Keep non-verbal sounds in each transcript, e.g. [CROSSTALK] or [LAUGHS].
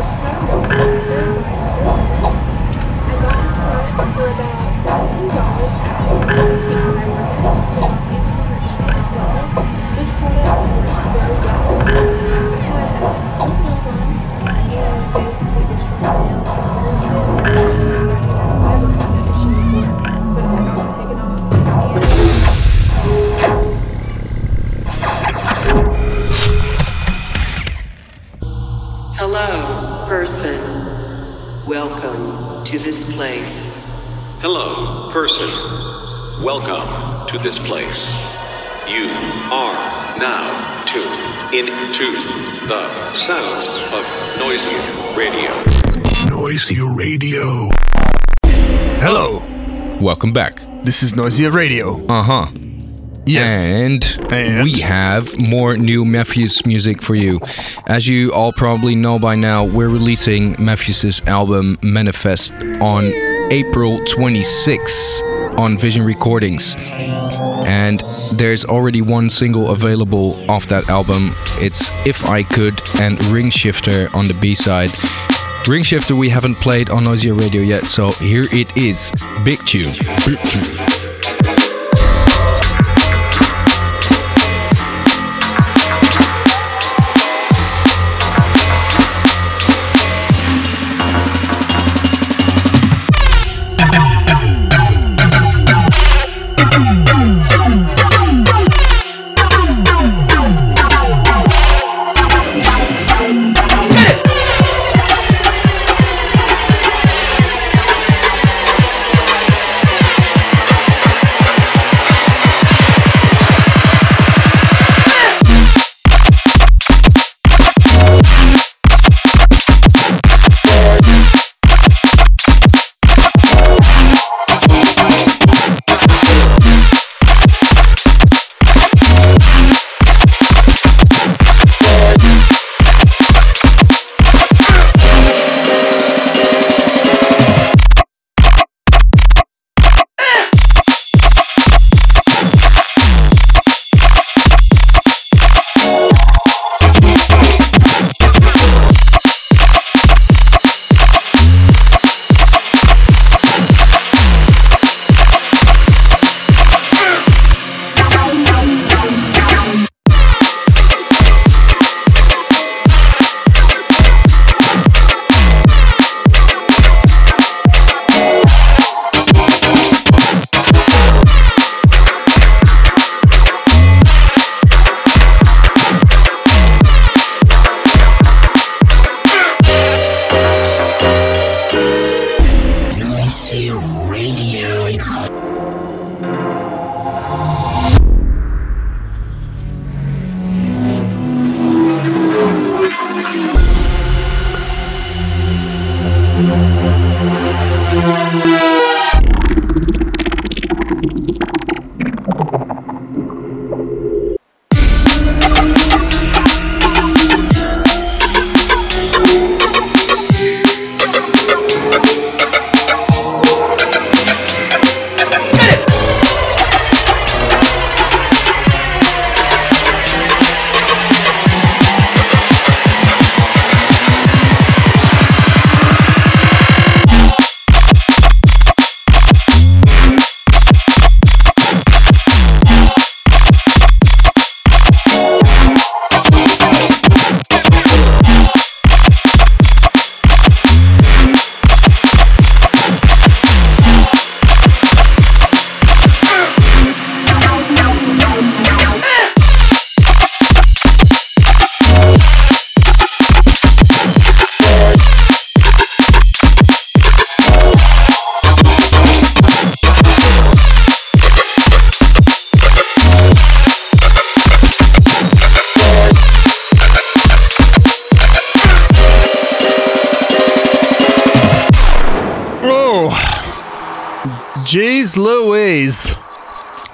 Oscar. Welcome back. This is Noisia Radio. Uh huh. Yes. And, And? we have more new Mefjus music for you. As you all probably know by now, we're releasing Mefjus's album Manifest on April 26th on Vision Recordings. And there's already one single available off that album. It's If I Could and Ring Shifter on the B side. Ring Shifter we haven't played on Noisia Radio yet, so here it is. Big tune. Big tune.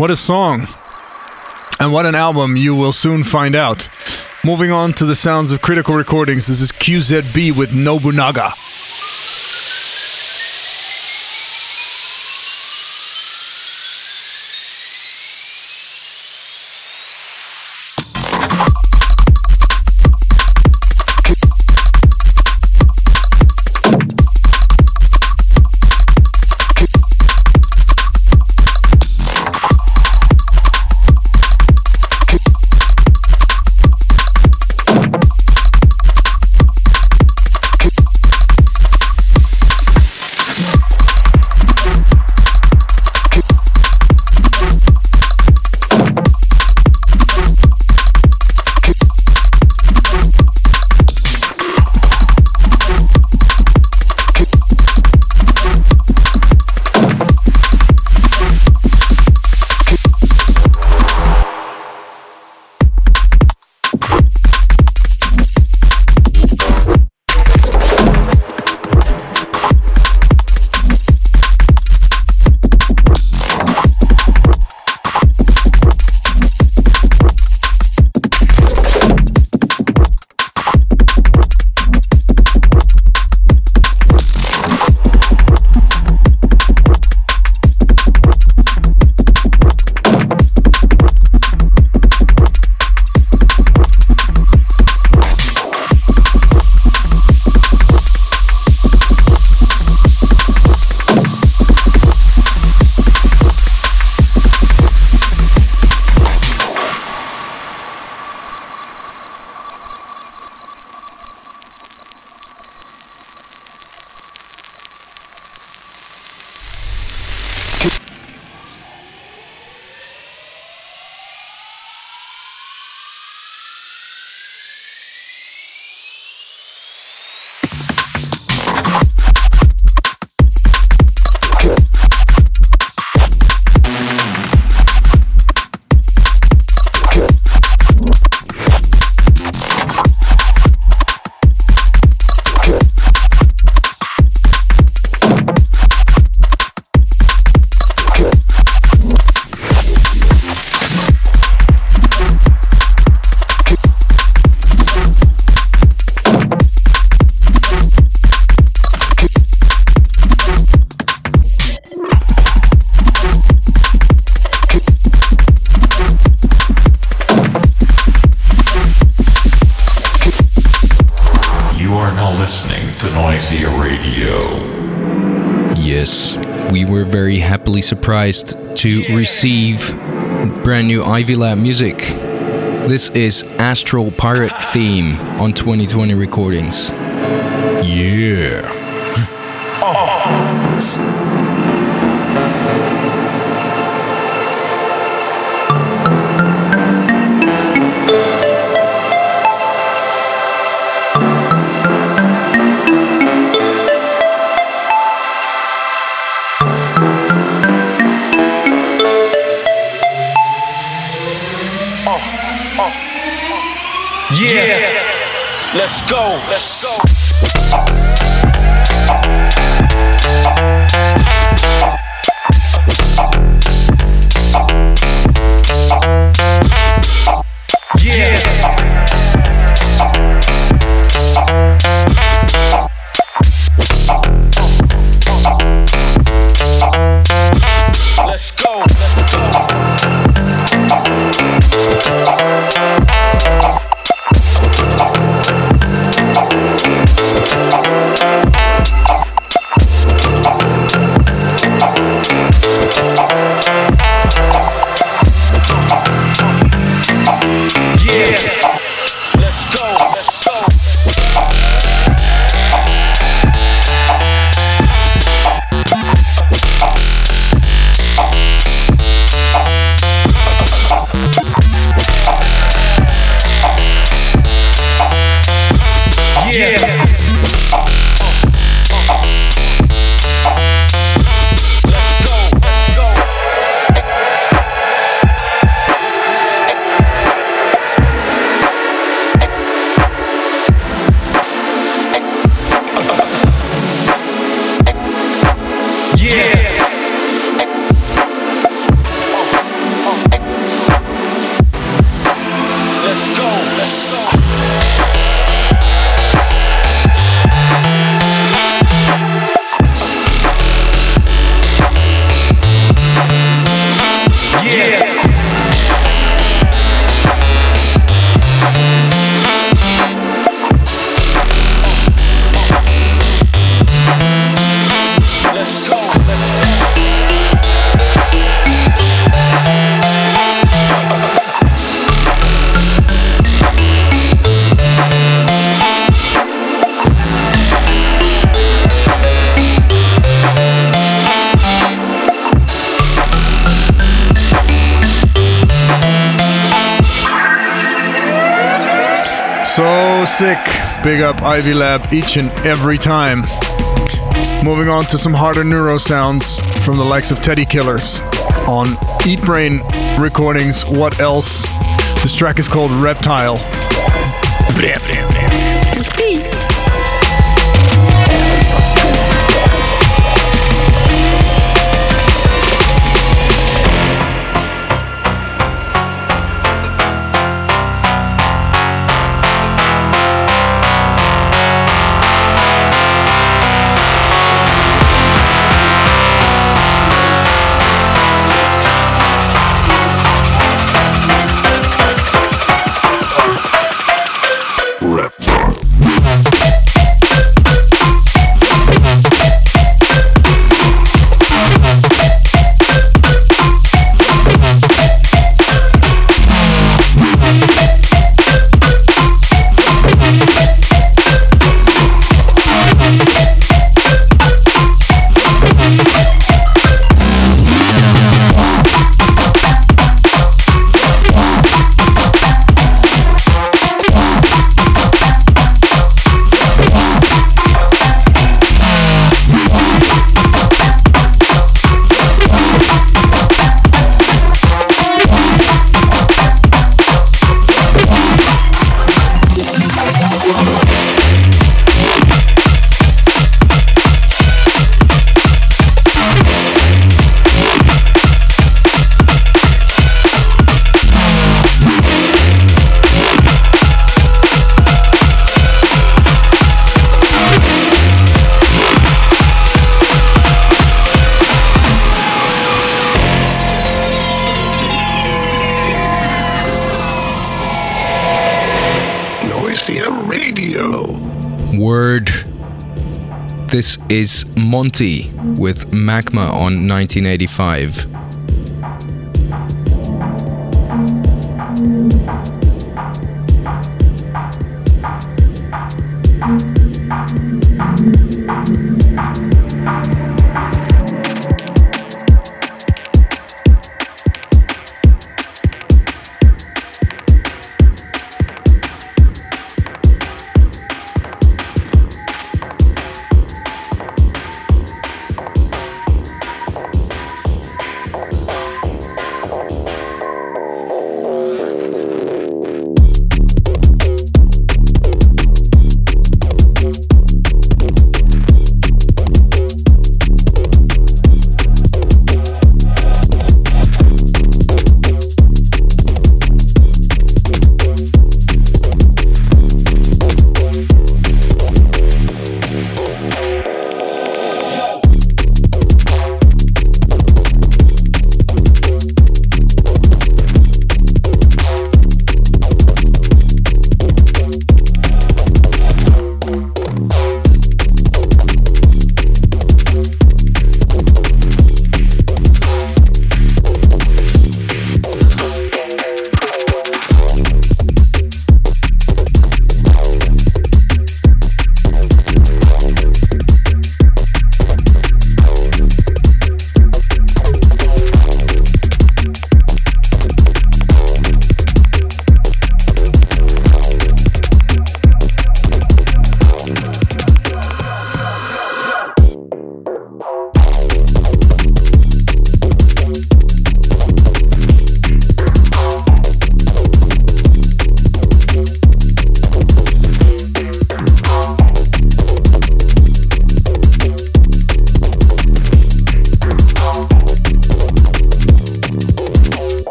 What a song. And what an album, you will soon find out. Moving on to the sounds of critical recordings, this is QZB with Nobunaga. Noisia Radio. Yes, we were very happily surprised to receive brand new Ivy Lab music. This is Astral Pirate [LAUGHS] Theme on 2020 Recordings. Yeah. Yeah. [LAUGHS] Oh. Let's Big up Ivy Lab each and every time. Moving on to some harder neuro sounds from the likes of Teddy Killerz on Eat Brain Recordings. What else? This track is called Reptile. Is Monty with Magma on 1985.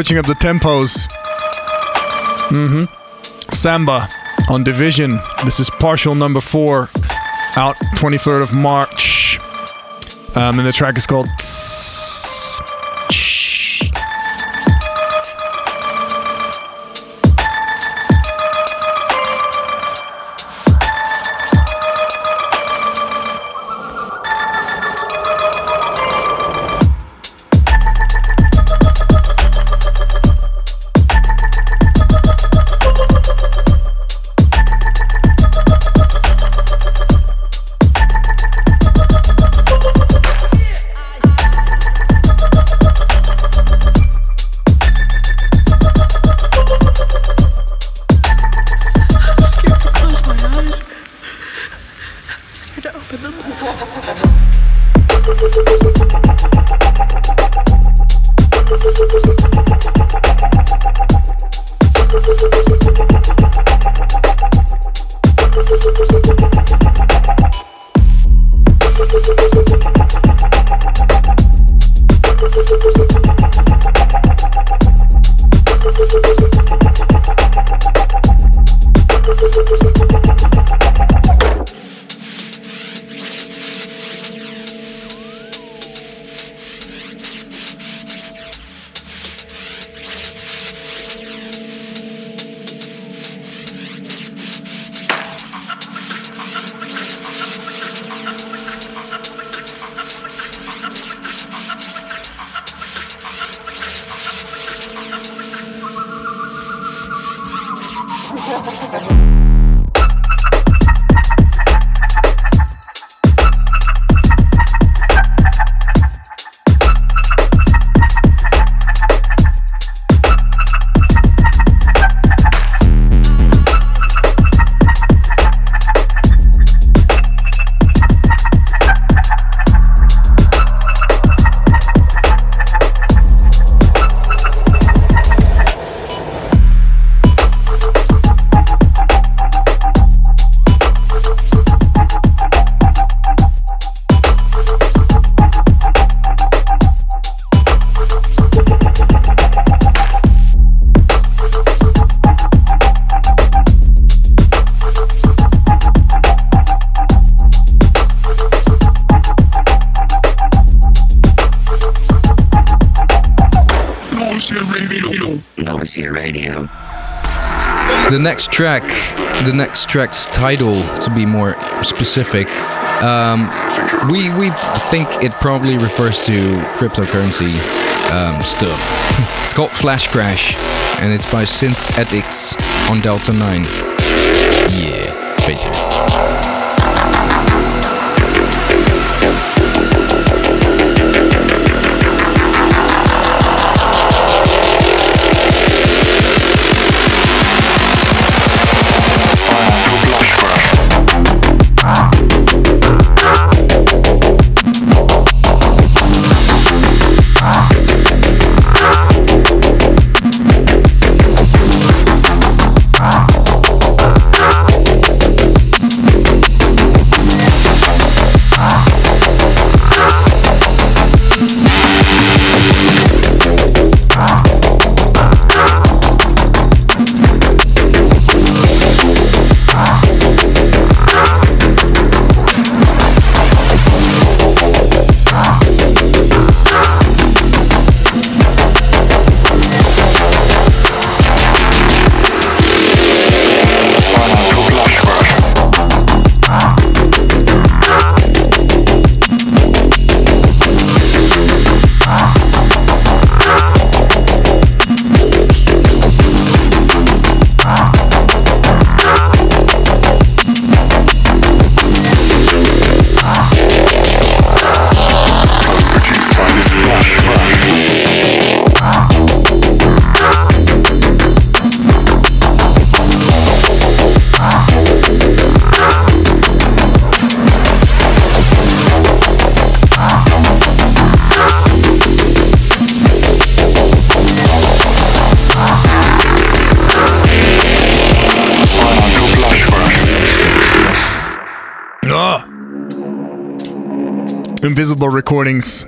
Switching up the tempos. Mm-hmm. Samba on Division. This is partial number four, out 23rd of March. Um, and the track is called. Next track, the next track's title, to be more specific, um, we we think it probably refers to cryptocurrency um, stuff. [LAUGHS] it's called Flash Crash, and it's by Synthetics on Delta Nine. Yeah, space Recordings.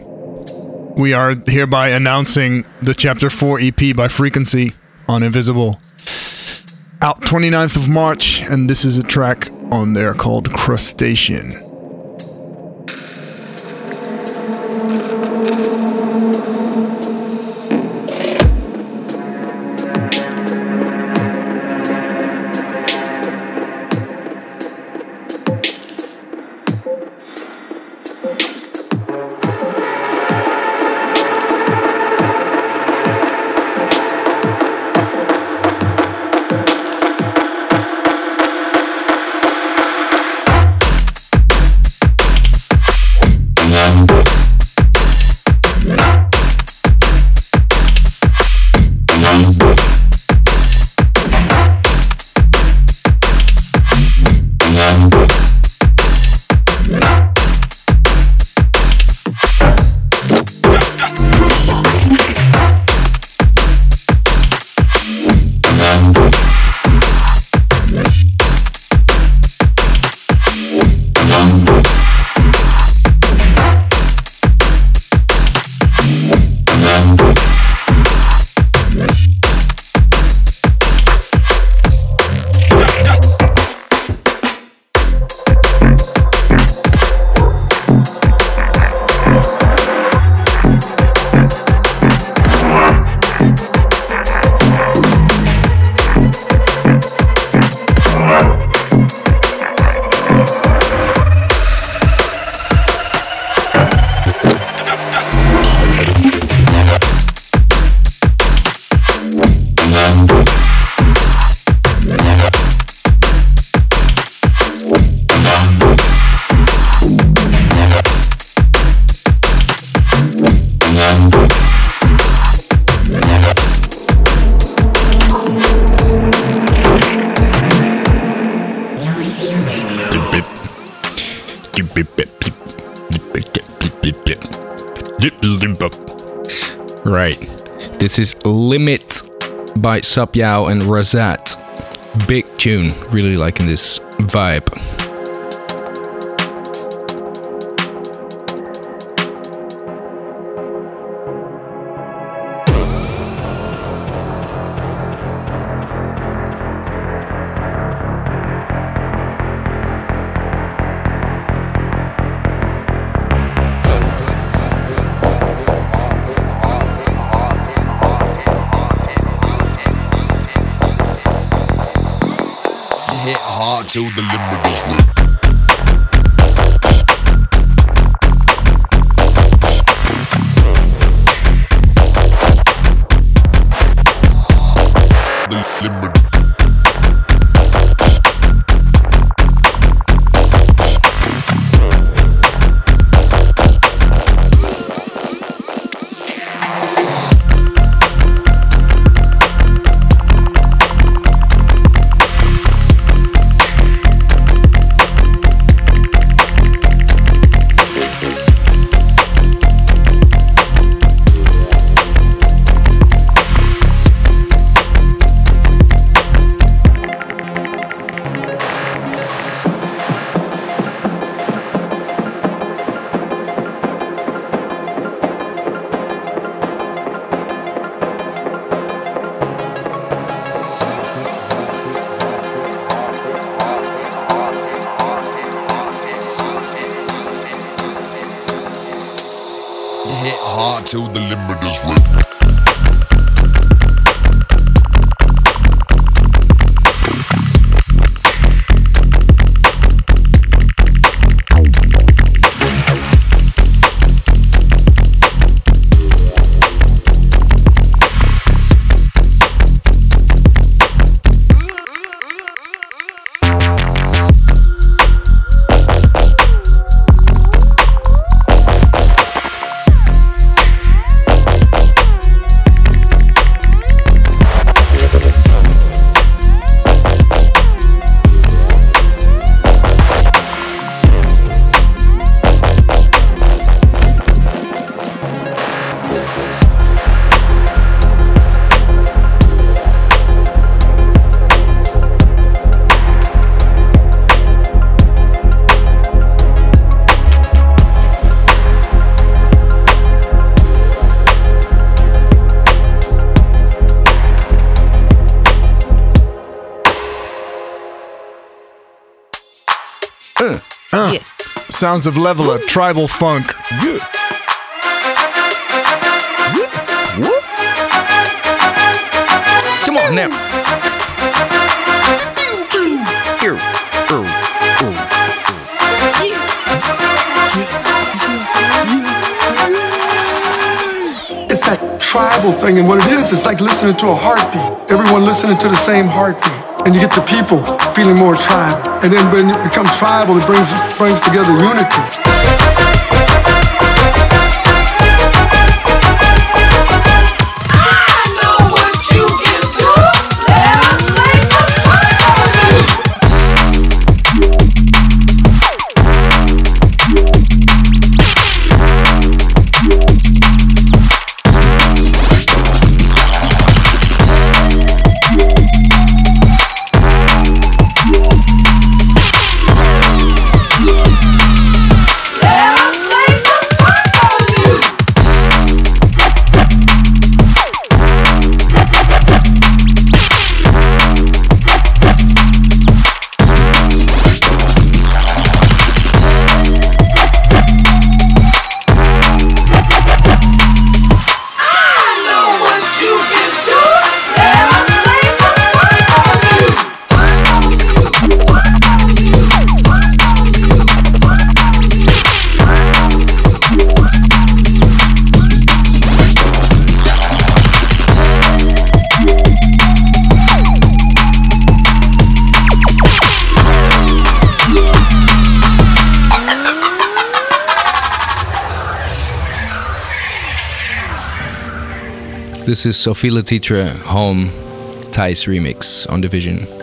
We are hereby announcing the Chapter 4 EP by Frequency on Invisible. Out 29th of March, and this is a track on there called Crustacean. This is Limit by Sapyao and Razat. Big tune. Really liking this vibe. Till the limit Sounds of Leveler, Tribal Funk. Come on now. It's that tribal thing, and what it is, it's like listening to a heartbeat. Everyone listening to the same heartbeat. And you get the people feeling more tribal. And then when you become tribal, it brings brings together unity. This is Sophie Letitre Home Thais remix on Division.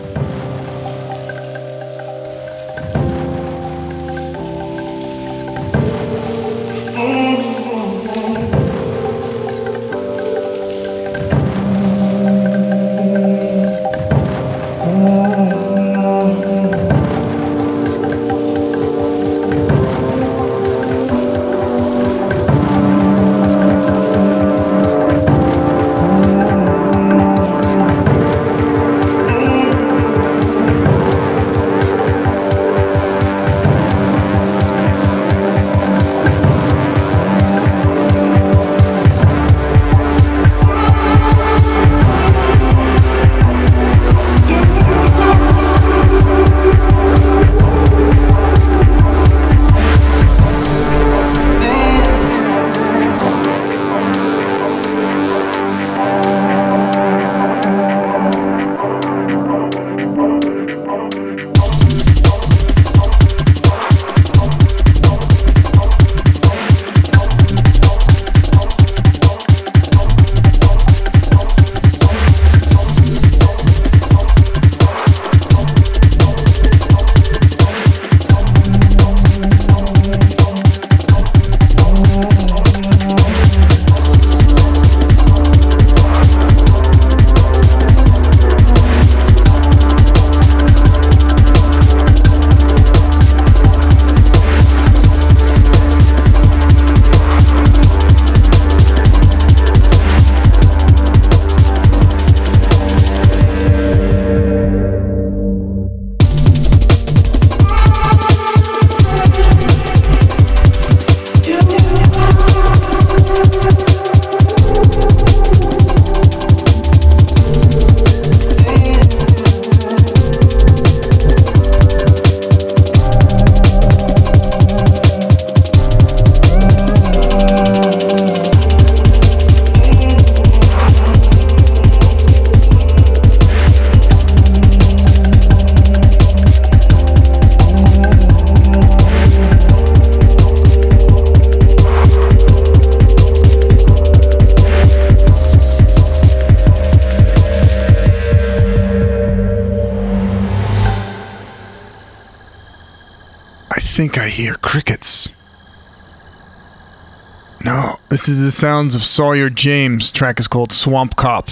The sounds of Sawyer James. Track is called Swamp Cop.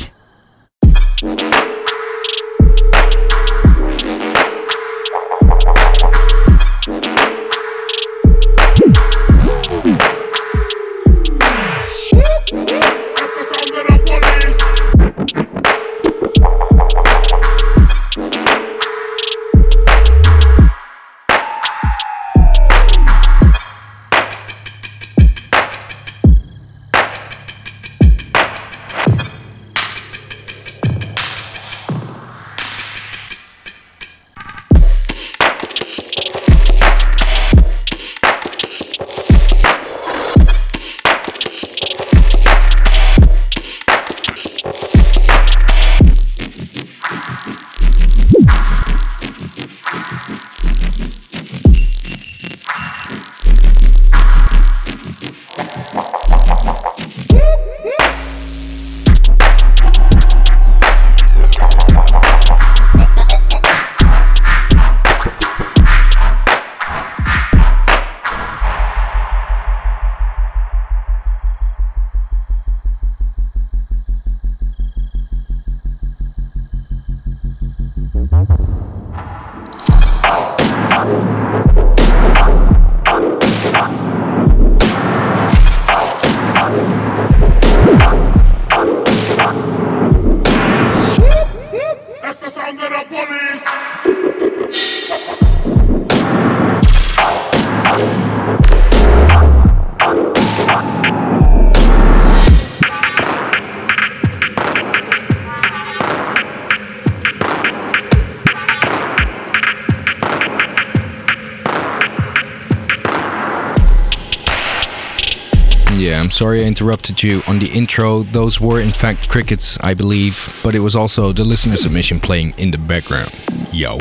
Sorry I interrupted you on the intro. Those were, in fact, crickets, I believe, but it was also the listener submission playing in the background. Yo.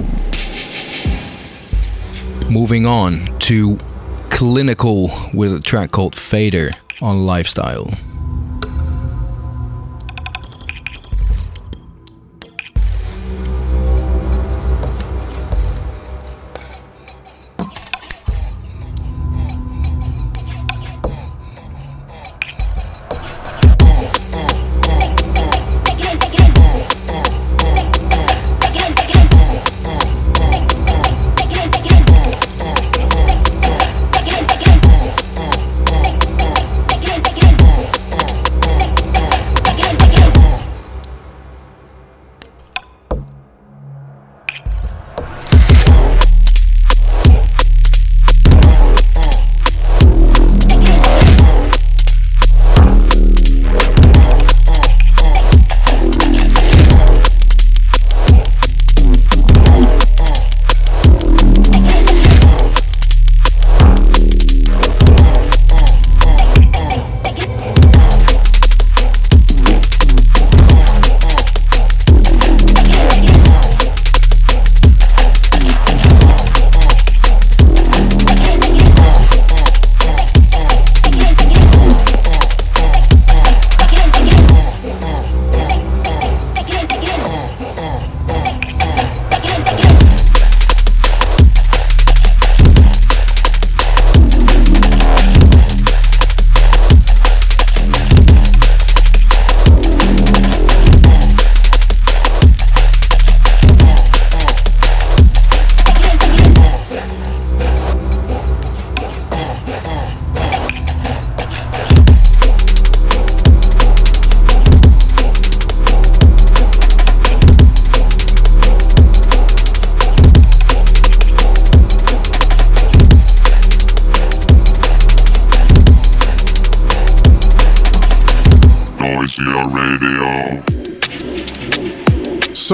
Moving on to Clinical with a track called Fader on Lifestyle.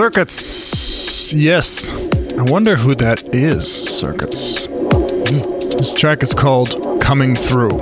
Circuits. Yes. I wonder who that is, Circuits. Hmm. This track is called Coming Through.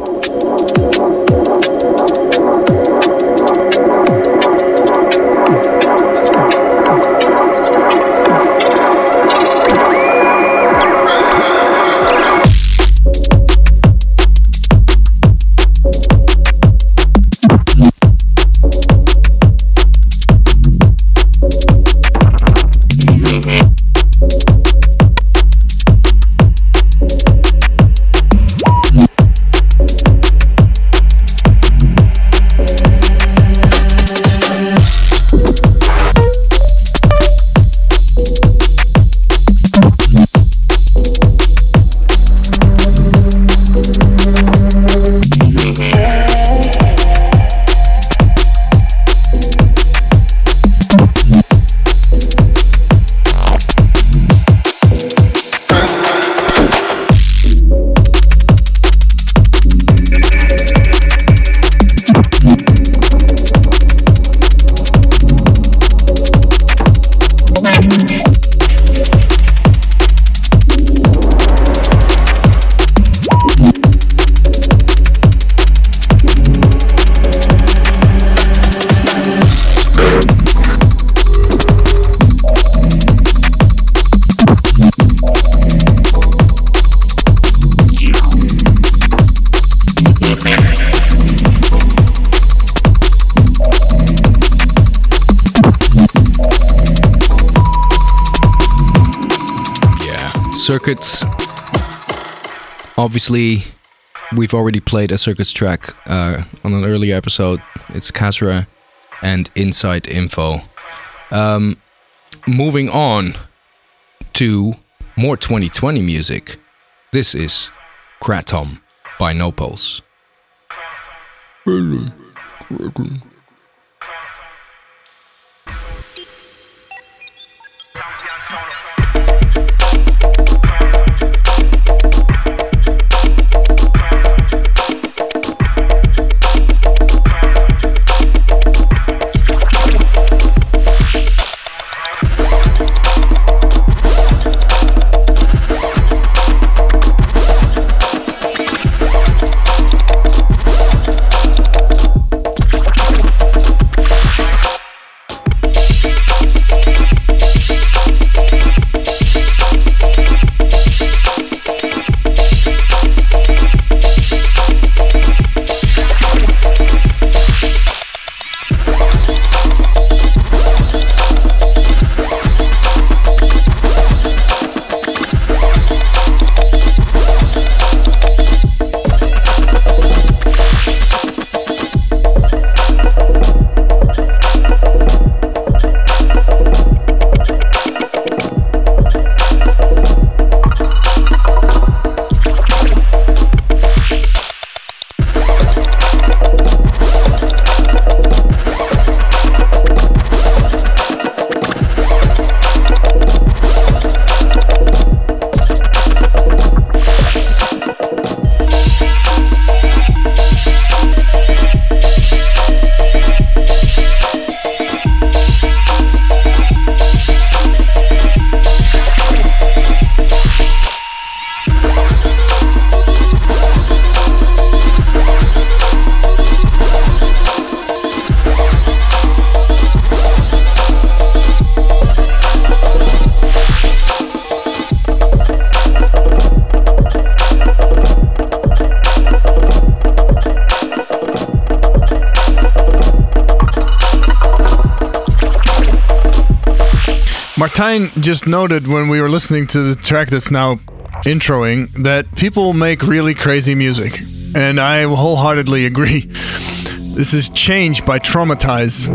Obviously, we've already played a Circuits track uh, on an earlier episode. It's Kasra and Inside Info. Um, moving on to more 2020 music. This is Kratom by No Pulse. Martijn just noted when we were listening to the track that's now introing that people make really crazy music. And I wholeheartedly agree. This is Change by Traumatize.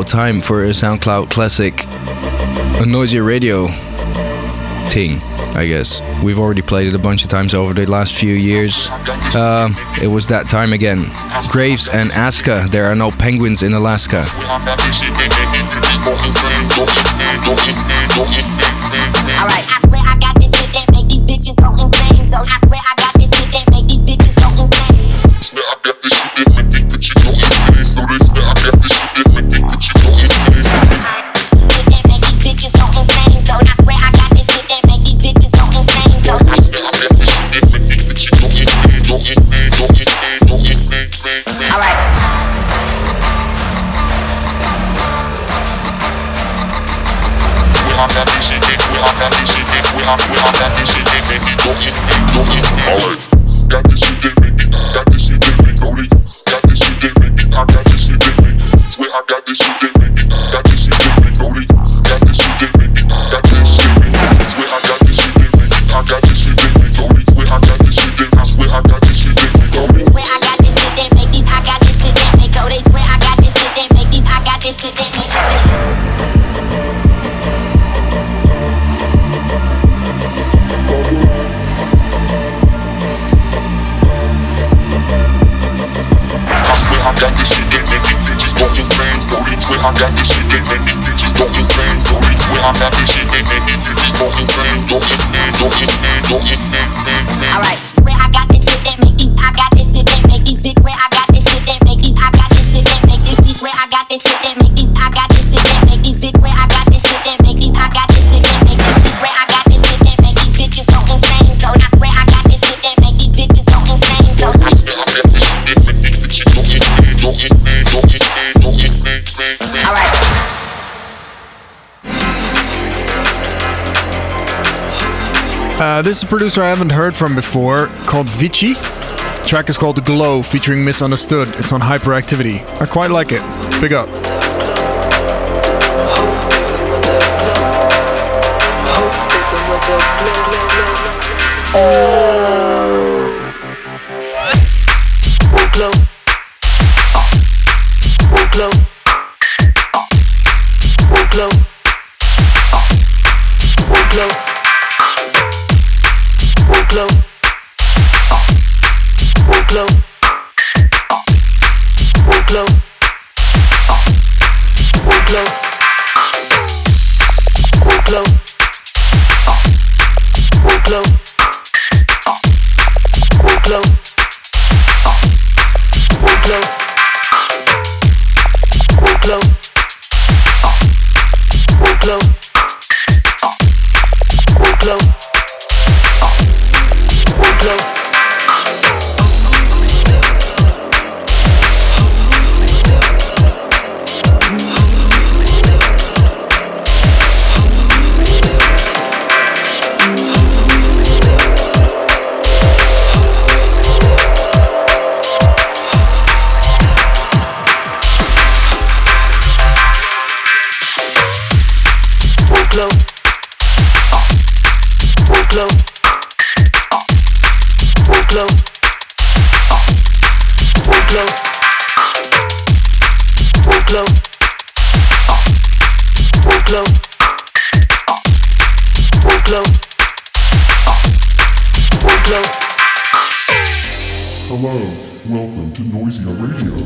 about time for a SoundCloud classic, a Noisia Radio thing. I guess. We've already played it a bunch of times over the last few years. Uh, it was that time again. Graves and Aska, there are no penguins in Alaska. All right. Majesty, Majesty. Majesty. Uh, this is a producer I haven't heard from before called Vici. Track is called Glow featuring Misunderstood. It's on Hyperactivity. I quite like it. Big up. Oh. to Radio.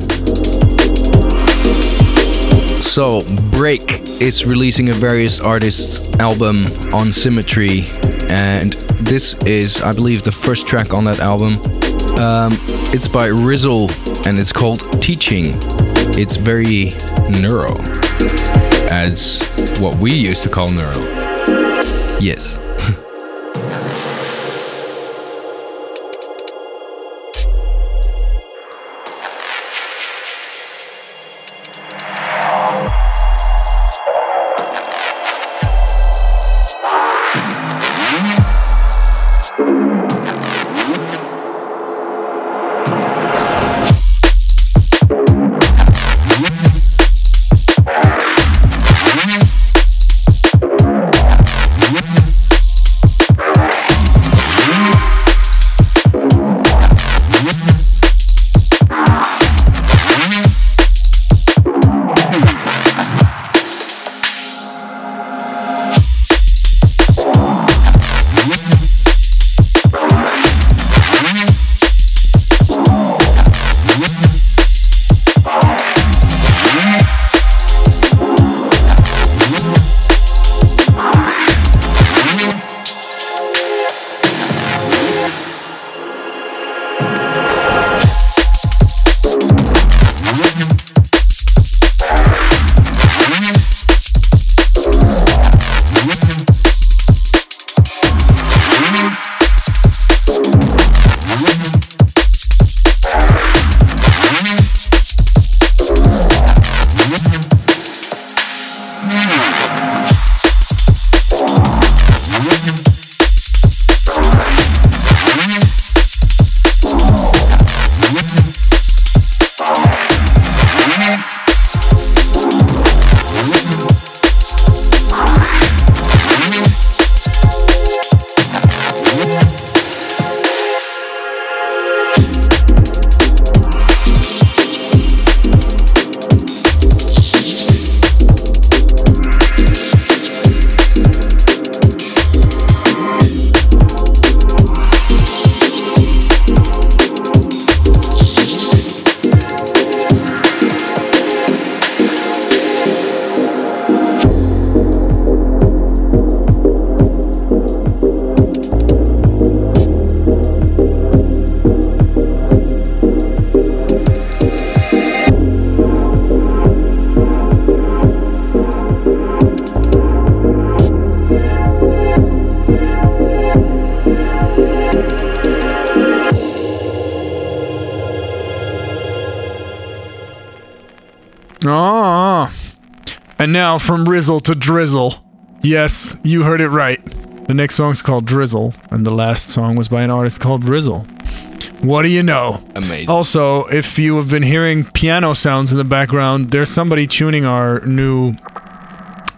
So, Break is releasing a various artists album on Symmetry, and this is, I believe, the first track on that album. Um, it's by Rizzle, and it's called Teaching. It's very neuro, as what we used to call neuro. Yes. Now from Rizzle to Drizzle. Yes, you heard it right. The next song's called Drizzle, and the last song was by an artist called Rizzle. What do you know? Amazing. Also, if you have been hearing piano sounds in the background, there's somebody tuning our new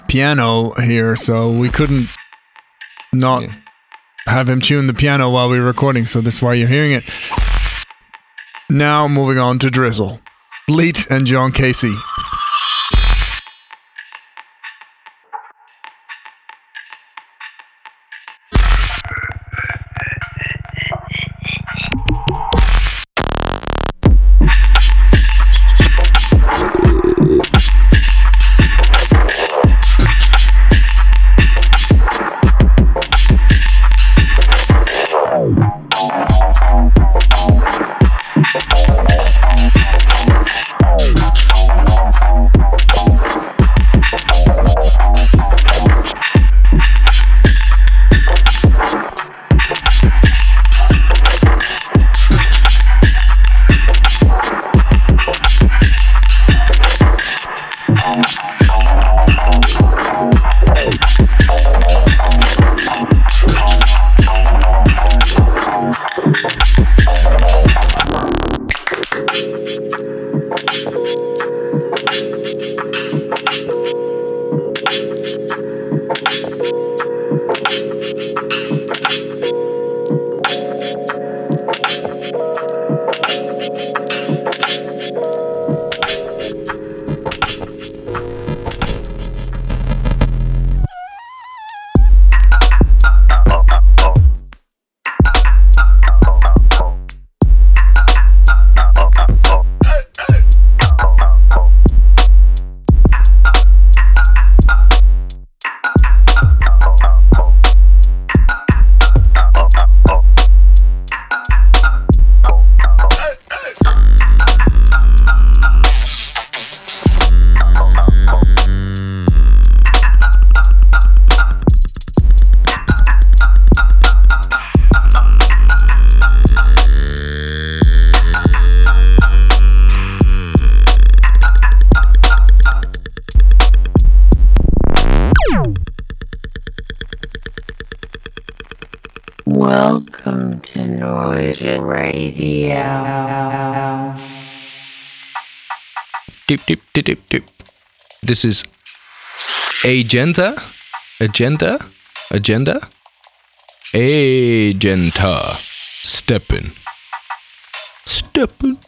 piano here, so we couldn't not have him tune the piano while we were recording, so that's why you're hearing it. Now, moving on to Drizzle. Bleat and John Casey. This is Agenda? Agenda? Agenda? Agenta. Steppin'. Steppin'.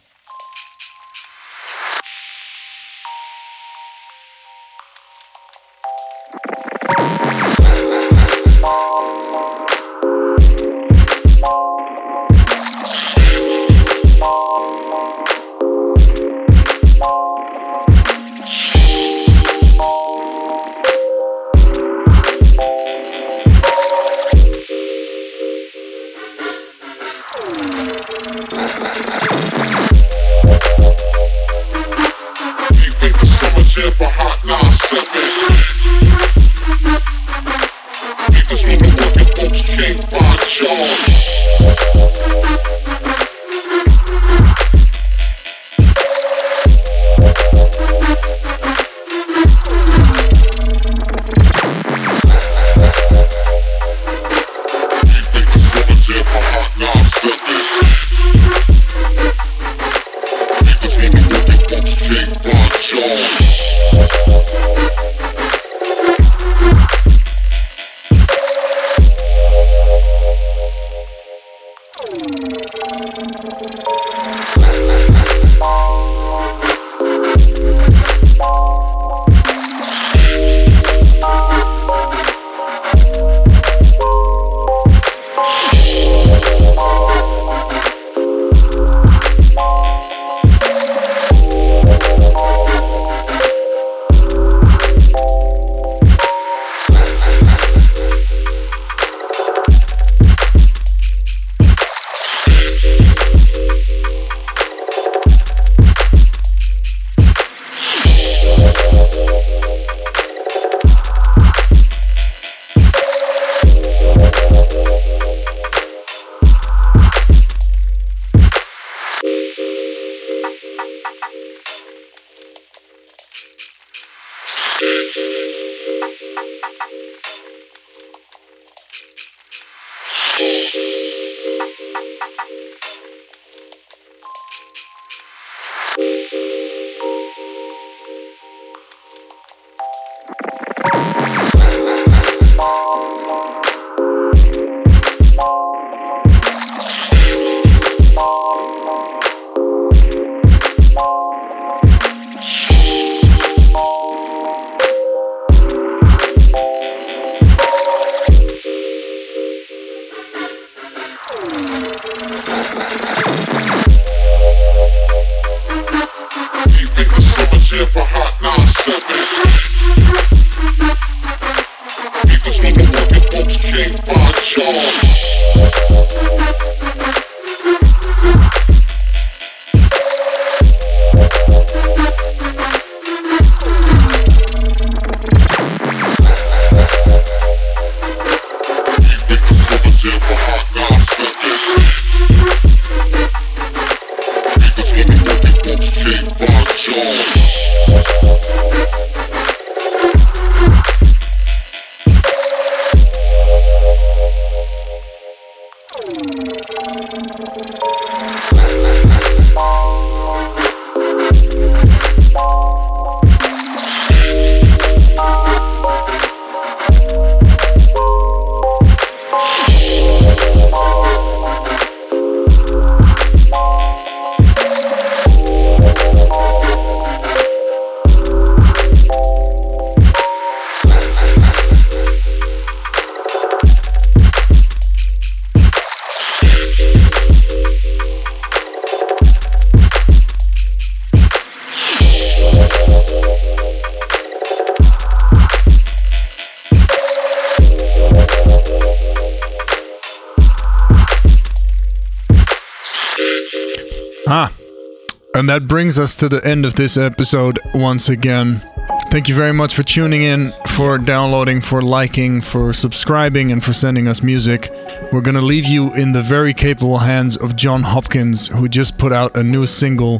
And that brings us to the end of this episode once again. Thank you very much for tuning in, for downloading, for liking, for subscribing, and for sending us music. We're going to leave you in the very capable hands of Jon Hopkins, who just put out a new single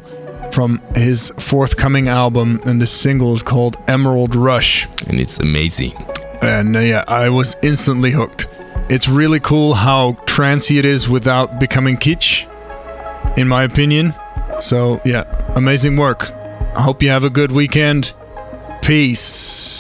from his forthcoming album, and this single is called Emerald Rush. And it's amazing. And uh, yeah, I was instantly hooked. It's really cool how trancy it is without becoming kitsch, in my opinion. So yeah, amazing work. I hope you have a good weekend. Peace.